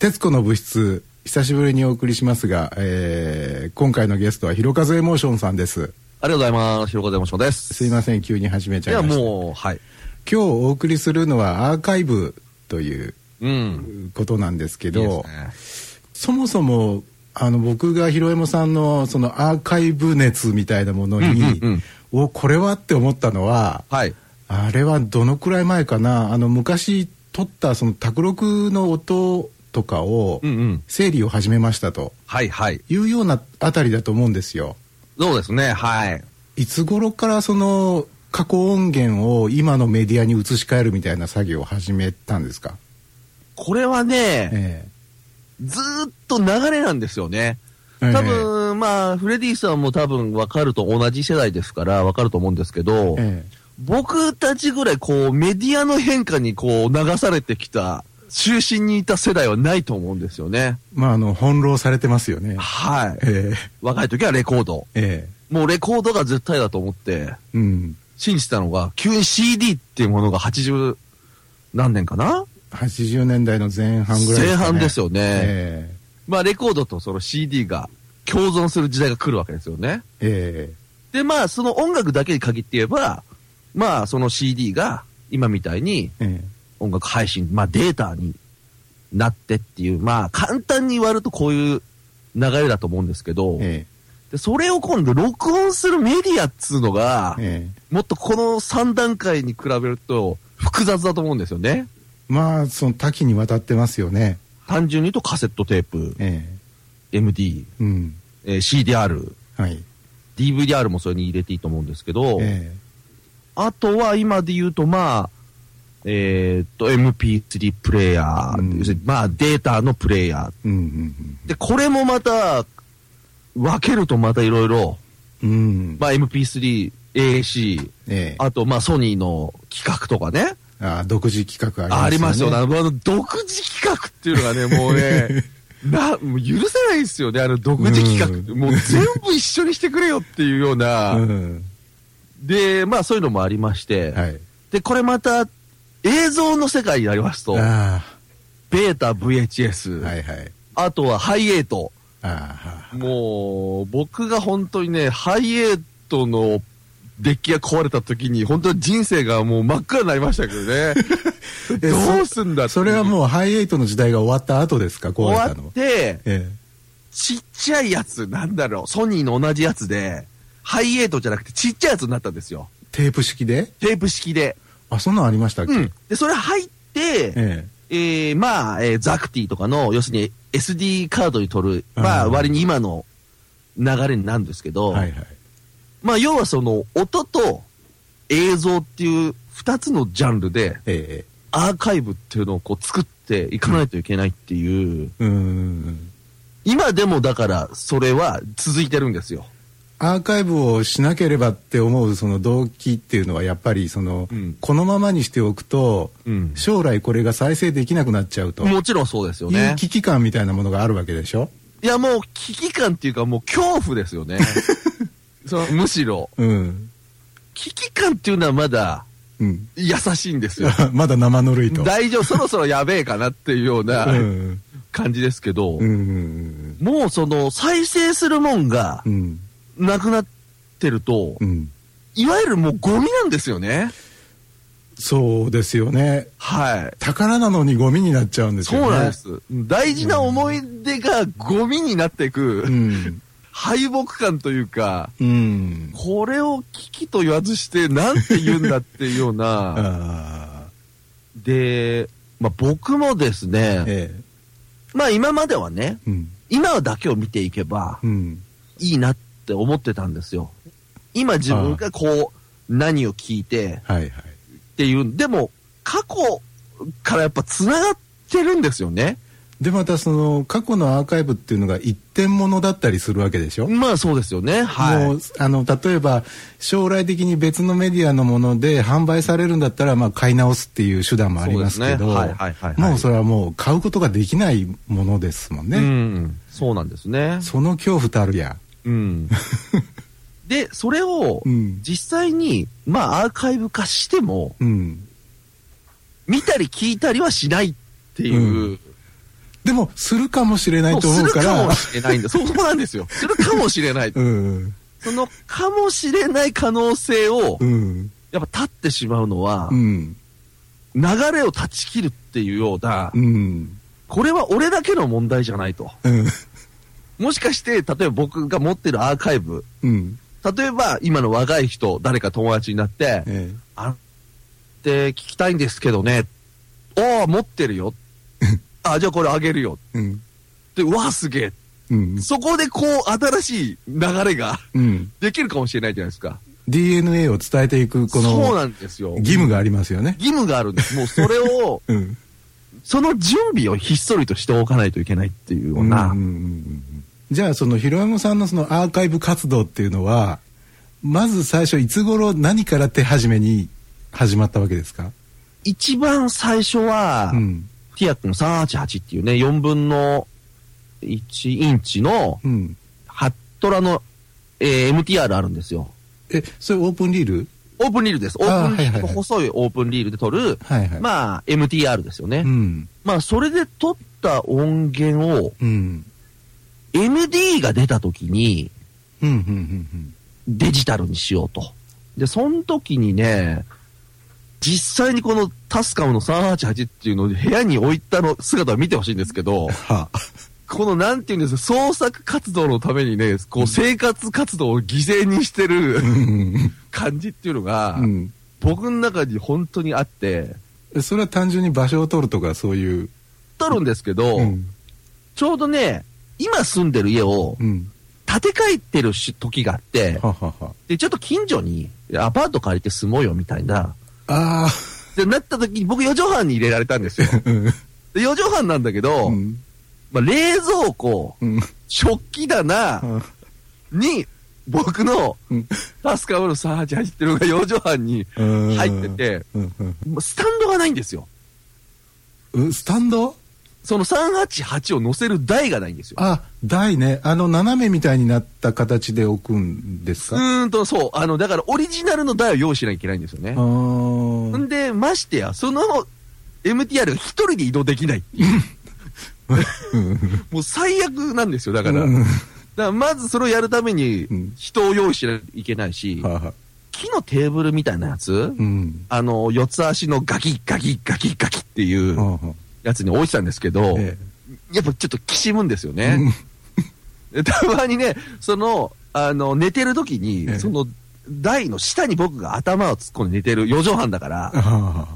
徹子の部室久しぶりにお送りしますが、えー、今回のゲストはひろかずエモーションさんですありがとうございます。ひろかずエモーションです。すいません急に始めちいや、ゃいましたもう、はい。今日お送りするのはアーカイブといううん。ことなんですけどねそもそもあの僕がひろえもさんのそのアーカイブ熱みたいなものに、うんうんうんおこれはって思ったのははい。あれはどのくらい前かなあの昔撮ったその卓録の音とかをうんうん。整理を始めましたとはいはい。いうようなあたりだと思うんですよ。そうですね、はい。いつ頃からその過去音源を今のメディアに移し替えるみたいな作業を始めたんですか、これはね、えずーっと流れなんですよね。え多分、まあ、フレディさんも多分分かると同じ世代ですから分かると思うんですけど、ええ僕たちぐらいこうメディアの変化にこう流されてきた中心にいた世代はないと思うんですよね。まああの翻弄されてますよね。はい。え若い時はレコード。ええもうレコードが絶対だと思ってえうん。信じたのが、急に CD っていうものが80何年かな？80年代の前半ぐらい前半ですよね。えまあレコードとその CD が共存する時代が来るわけですよね。ええで、まあその音楽だけに限って言えば、まあその CD が今みたいにええ音楽配信、まあデータになってっていう、まあ簡単に割るとこういう流れだと思うんですけど、えでそれを今度録音するメディアっつうのがえ、ええもっとこの3段階に比べると複雑だと思うんですよね。まあその多岐にわたってますよね。単純に言うとカセットテープ、え MD、えうん。えー CDR、はい。DVDR もそれに入れていいと思うんですけど、えあとは今で言うとまあ、えーっと MP3 プレイヤー、うんまあデータのプレイヤえうんうんー。で、これもまた、分けるとまたいろいろ、うん。うん。まあ MP3、AAC、ええあとまあソニーの企画とかね、あ独自企画ありますよね。ありますよね。あの、独自企画っていうのがね、もうね、な、もう許せないですよね、あの独自企画。うんもう全部一緒にしてくれよっていうような。うん。で、まあそういうのもありまして、はい。で、これまた映像の世界になりますと、あベータ VHS、あ。はいはい。あとはハイエイト。もう、僕が本当にね、ハイエイトのデッキが壊れた時に、本当に人生がもう真っ暗になりましたけどね。えどうすんだそれはもうハイエイトの時代が終わった後ですか？壊終れたのは。わって、えちっちゃいやつ、なんだろう、ソニーの同じやつで、ハイエイトじゃなくてちっちゃいやつになったんですよ。えテープ式で？テープ式で。あ、そんなんありましたっけ、うん。で、それ入って、ええー、まあ、えーザクティとかの、要するに SD カードに取る、まあ、うん割に今の流れになるんですけえど、はいはい。まあ、要はその、音と映像っていう二つのジャンルで、えアーカイブっていうのをこう作っていかないといけないっていう、えうん。今でもだから、それは続いてるんですよ。アーカイブをしなければって思うその動機っていうのはやっぱりその、うんこのままにしておくとうん。将来これが再生できなくなっちゃうともちろんそうですよね。危機感みたいなものがあるわけでしょ？いや、もう危機感っていうか、もう恐怖ですよね。そのむしろ。うん。危機感っていうのはまだうん。優しいんですよ。まだ生ぬるいと。大丈夫、そろそろやべえかなっていうような うん。感じですけど、うんうんもうその再生するもんがうん。なくなってると、うん。いわゆるもうゴミなんですよね。そうですよね。はい。宝なのにゴミになっちゃうんですよね。そうなんで。す。大事な思い出がゴミになっていく、うん。敗北感というか、うん。これを危機と言わずして、なんて言うんだっていうような、あで、まあ僕もですあ。ね、ええ。まあ今まではね、うん。今だけを見ていけばうん。いいなって思ってたんですよ。今自分がこう、何を聞いてはいはい。っていう、でも過去からやっぱ繋がってるんですよね。でまたその過去のアーカイブっていうのが一点物だったりするわけでしょ、まあそうですよね。もはうあの例えば将来的に別のメディアのもので販売されるんだったら、まあ、買い直すっていう手段もありますけどもうそれはもう買うことができないものですもんい。ね、うん。そうなんですね。その恐怖たるや、うん。で、それをうん実際に、まあアーカイブ化しても、うん、見たり聞いたりはしないっていう、でも、するかもしれないと思うか。するからもしれないんだ。そうなんですよ。するかもしれない。うん。そのかもしれない可能性をう、ん。やっぱ立ってしまうのはう、ん。流れを断ち切るっていうようなう、ん。これは俺だけの問題じゃないと。うん。もしかして、例えば僕が持ってるアーカイブ、うん。例えば今の若い人、誰か友達になって、えあって聞きたいんですけどね。おー、持ってるよ。あ、じゃあこれあげるよ。え。うん。で、うわ、すげえ。うん。そこでこう、新しい流れがうん。できるかもしれないじゃないですか。DNA を伝えていく、こそうの、なんですよ。義務がありますよね。義務があるんです。もうそれを、うん。その準備をひっそりとしておかないといけないっていうような、うんうんうんうんじゃあ、その、ひろやもさんのそのアーカイブ活動っていうのは、まず最初、いつ頃何から手始めに始まったわけですか？一番最初は、うん。ティアックの388っていうね、4分の1インチの、うん。ハットラの、えー MTR あるんですよ。え、それオープンリール？オープンリールです。オープンリール、はいはいはい細いオープンリールで撮る、はいはい。まあ、MTR ですよね。うん。まあ、それで撮った音源を、うん。MD が出た時に、デジタルにしようと。で、その時にね、実際にこのタスカムの388っていうのを部屋に置いたの姿を見てほしいんですけど、はこのなんていうんですか、創作活動のためにね、こう生活活動を犠牲にしてるうん。感じっていうのが、うん。僕の中に本当にあって、それは単純に場所を取るとか、そういう。撮るんですけど、うん。ちょうどね、今住んでる家をうん。建て替えてるし時があって、ははは。で、ちょっと近所にアパート借りて住もうよみたいな、あで、なった時に僕4畳半に入れられたんですよ。あ。うん。で、4畳半なんだけど、うん。まあ、冷蔵庫、うん。食器棚に、僕のうんタスカムの388っていうのが4畳半にうん入ってて、スタンドがないんですよ。うん。スタンド？その388を乗せる台がないんですよ。あ、台ね。あの、斜めみたいになった形で置くんですうかーんと、そう。あの、だからオリジナルの台を用意しなきゃいけないんですよねんで、ましてや、その MTR が一人で移動できない。もう最悪なんですよ、だから。うんだからまずそれをやるためにうん人を用意しないといけないし、はあはあ木のテーブルみたいなやつ、うん。あの、四つ足のガキッガキッガキッガキっていうはあはやつに置いてたんですけど、あえやっぱちょっときしむんですよえね。で たまにね、その、あの、寝てる時に、ええその、台の下に僕が頭を突っ込んで寝てる4畳半だから、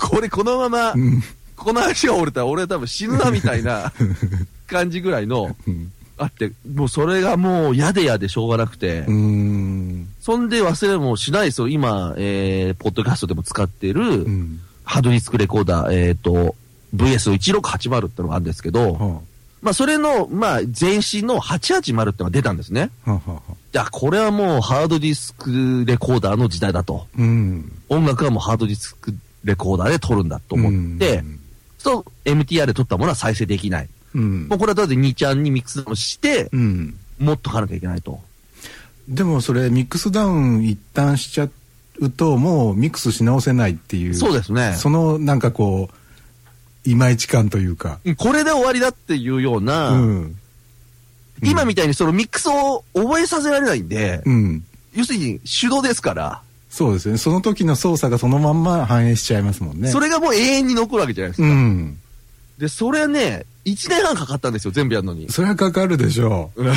これこのままあ、うんこの足が折れたら俺は多分死ぬなみたいな 感じぐらいの、うんあって、もうそれがもう嫌で嫌でしょうがなくて、うん。そんで忘れもしないですよ。今、えー、ポッドキャストでも使ってる、うん。ハードディスクレコーダー、えっ、と、VS1680 ってのがあるんですけど、はまあそれの、まあ前身の880ってのが出たんですね。あはあこれはもうハードディスクレコーダーの時代だと。うん。音楽はもうハードディスクレコーダーで撮るんだと思って、そう、MTR で撮ったものは再生できない。うんもうこれはだって2ちゃんにミックスダウンして、うん。持っとかなきゃいけないと。でもそれミックスダウン一旦しちゃうともうミックスし直せないっていうそうですね。そのなんかこういまいち感というか。これで終わりだっていうような、うん。今みたいにそのミックスを覚えさせられないんで、うん。要するに手動ですから、そうですよね。その時の操作がそのまんま反映しちゃいますもんね。それがもう永遠に残るわけじゃないですか。うん。で、それね、1年半かかったんですよ、全部やるのに。それはかかるでしょう。う ん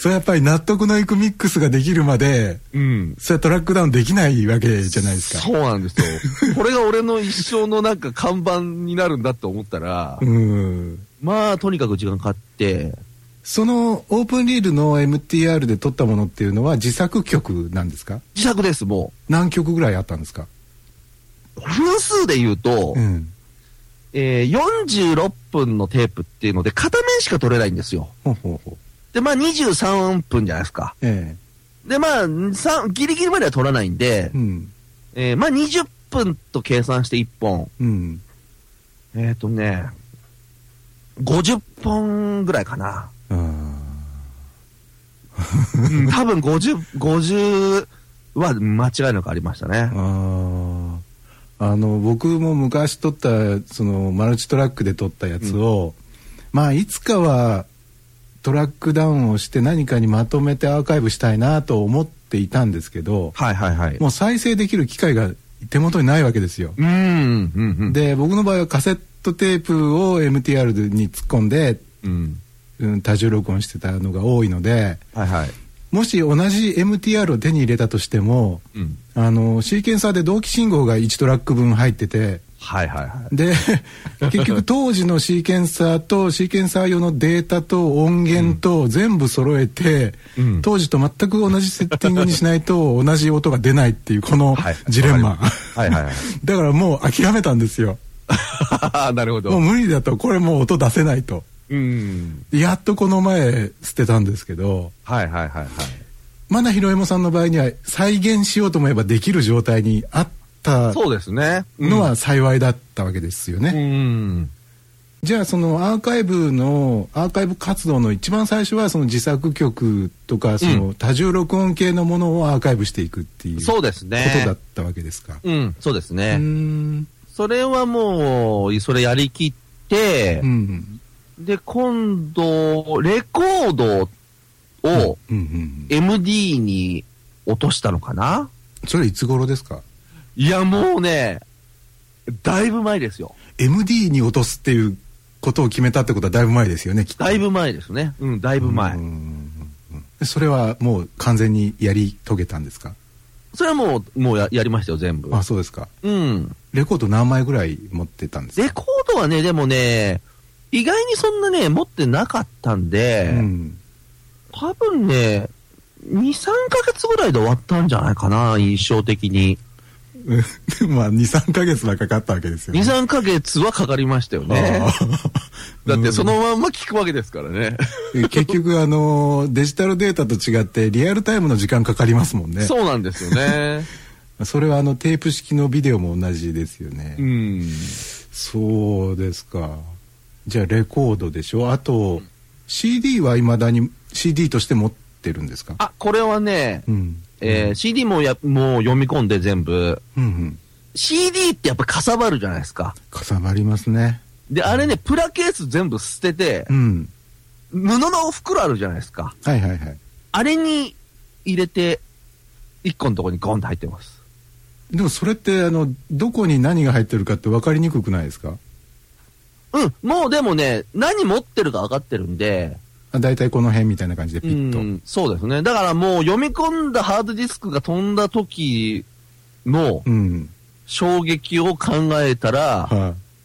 それやっぱり納得のいくミックスができるまでうん。それはトラックダウンできないわけじゃないですかそうなんですよ。これが俺の一生のなんか看板になるんだって思ったら、うんまあ、とにかく時間かかって、そのオープンリールの MTR で撮ったものっていうのは自作曲なんですか？自作です、も何曲ぐらいあったんですか？う。分数で言うと、うんえー46分のテープっていうので、片面しか取れないんですよ。ほうほうほうで、まあ23分じゃないですか。えで、まあ、さギリギリまでは取らないんでえ、うんえーまあ20分と計算して1本。うんえっ、とね、50本ぐらいかな。あうん多分50、50は間違いなくありましたねー。あーあの僕も昔撮ったそのマルチトラックで撮ったやつを、まあいつかはトラックダウンをして何かにまとめてアーカイブしたいなと思っていたんですけど、はいはいはい。もう再生できる機会が手元にないわけですよ。うん、うん、うん。で僕の場合はカセットテープを MTR に突っ込んで、うん。うん、多重録音してたのが多いのではいはい。もし同じ MTR を手に入れたとしてもうん。あのシーケンサーで同期信号が1トラック分入っててはいはいはい。で 結局当時のシーケンサーとシーケンサー用のデータと音源と全部揃えて、うん当時と全く同じセッティングにしないと 同じ音が出ないっていうこのはいジレンマ、はいはいはい。だからもう諦めたんですよなるほもうど。無理だとこれもう音出せないとうん。やっとこの前捨てたんですけどはいはいはいはい。まだひろえもさんの場合には再現しようと思えばできる状態にあったそうですね。のは幸いだったわけですよね、うん。じゃあそのアーカイブのアーカイブ活動の一番最初はその自作曲とかその多重録音系のものをアーカイブしていくっていうそうですこね。とだったわけですか。うん、そうですうね。んそれはもう、それやりきってう、んで、今度、レコードを MD に落としたのかな？それいつ頃ですか？いや、もうね、だいぶ前ですよ。MD に落とすっていうことを決めたってことはだいぶ前ですよねきっとだいぶ前ですね。うん、だいぶ前それはもう完全にやり遂げたんですか？それはもう、もうややりましたよ、全部。あそうですかうん。レコード何枚ぐらい持ってたんですか？レコードはね、でもね、意外にそんなね、持ってなかったんで、うん多分ね、2、3ヶ月ぐらいで終わったんじゃないかな、印象的に。う んまあ23か月はかかったわけですよ2、ね3ヶ月はかかりましたよね。あ だってそのまんま聞くわけですからね。ー結局あのデジタルデータと違ってリアルタイムの時間かかりますもんね。そうなんですよね。それはあのテープ式のビデオも同じですよね、うん。そうですか。じゃあレコードでしょ。あと CD はいまだに CD として持ってるんですか？あ、これはね、うんえー CD もや、もう読み込んで全部。うんうん、CD ってやっぱかさばるじゃないですか。かさばりますねで、あれね、プラケース全部捨ててう、ん布の袋あるじゃないですか。はいはいはいあれに入れて、一個のとこにゴンと入ってます。でもそれってあのどこに何が入ってるかって分かりにくくないですか？うん、もうでもね、何持ってるか分かってるんで、あ大体この辺みたいな感じでピうッと、ん、そうですね。だからもう読み込んだハードディスクが飛んだ時のうん衝撃を考えたら、はい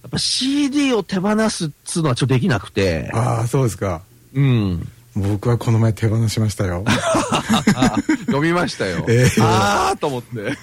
やっぱ CD を手放すっつうのはちょっとできなくて、ああそうですかうん。僕はこの前手放しましたよあ 読みましたよ。ええあーと思って。